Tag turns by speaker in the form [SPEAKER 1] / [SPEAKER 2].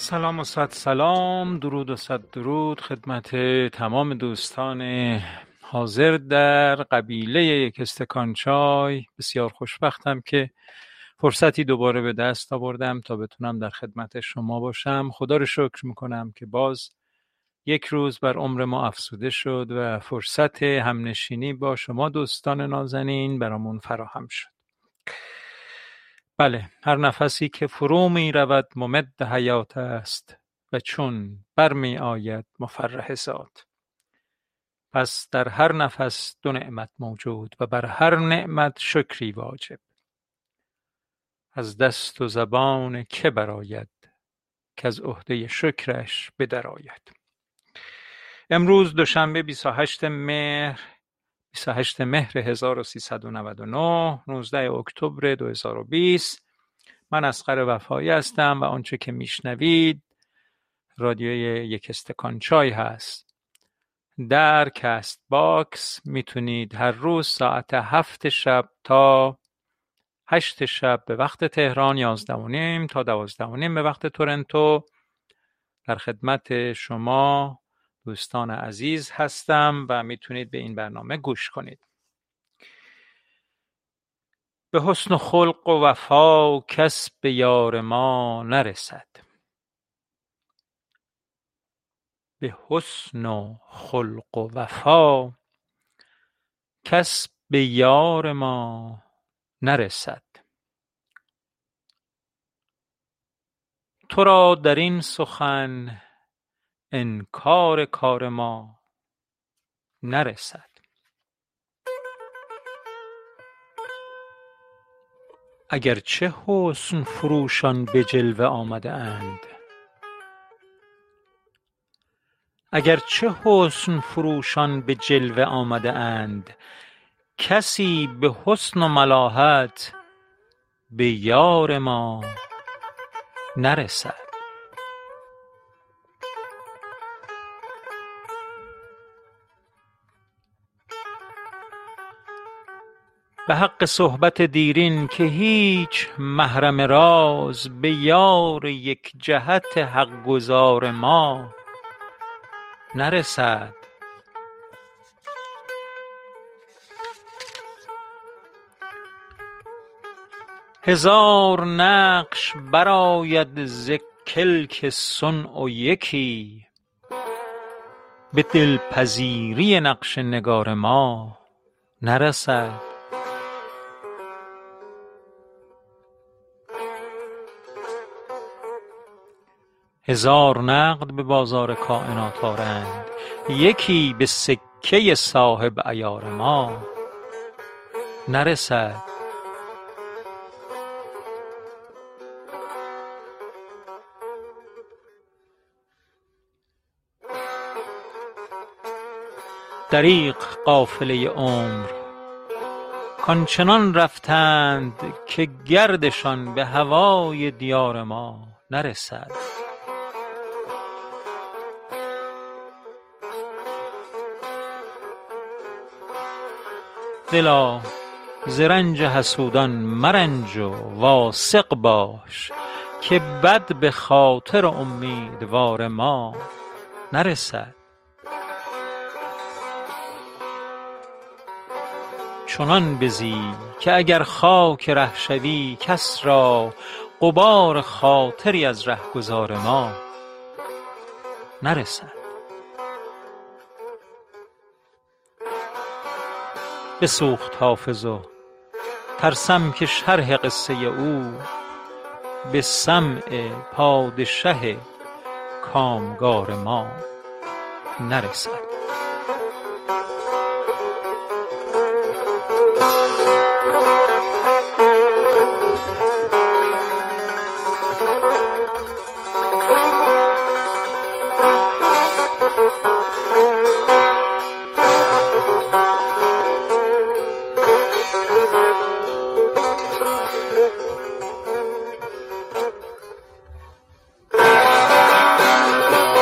[SPEAKER 1] سلام و صد سلام درود و صد درود خدمت تمام دوستان حاضر در قبیله یک استکان چای. بسیار خوشبختم که فرصتی دوباره به دست آوردم تا بتونم در خدمت شما باشم. خدا رو شکر می‌کنم که باز یک روز بر عمر ما افسوده شد و فرصت همنشینی با شما دوستان نازنین برامون فراهم شد. بله هر نفسی که فرو می رود ممد حیات است و چون برمی آید مفرح ذات. پس در هر نفس دو نعمت موجود و بر هر نعمت شکری واجب. از دست و زبان که برآید از عهده شکرش بدرآید. امروز دوشنبه 28 مهر 28 مهر 1399 19 اکتبر 2020 من اصغر وفایی هستم و آنچه که میشنوید رادیوی یک استکان چای هست. در Castbox می‌تونید هر روز ساعت هفت شب تا هشت شب به وقت تهران یازده و نیم تا دوازده و نیم به وقت تورنتو. در خدمت شما دوستان عزیز هستم و می‌تونید به این برنامه گوش کنید. به حسن و خلق و وفا کس به یار ما نرسد. به حسن و خلق و وفا کس به یار ما نرسد. تو را در این سخن انکار کار ما نرسد. اگرچه حسن فروشان به جلوه آمده اند اگرچه حسن فروشان به جلوه آمده اند کسی به حسن و ملاحت به یار ما نرسد. به حق صحبت دیرین که هیچ محرم راز به یار یک جهت حق گزار ما نرسد. هزار نقش برآید ز کلک صنع یکی به دلپذیری نقش نگار ما نرسد. هزار نقد به بازار کاینات آرند. یکی به سکه صاحب عیار ما. نرسد. دریغ قافله عمر. کآنچنان رفتند که گردشان به هوای دیار ما. نرسد. دلا ز رنج حسودان مرنج و واثق باش که بد به خاطر امیدوار ما نرسد. چنان بزی که اگر خاک ره شوی کس را غبار خاطری از رهگذار ما نرسد. بسوخت حافظ و ترسم که شرح قصه او به سمع پادشه کامگار ما نرسد.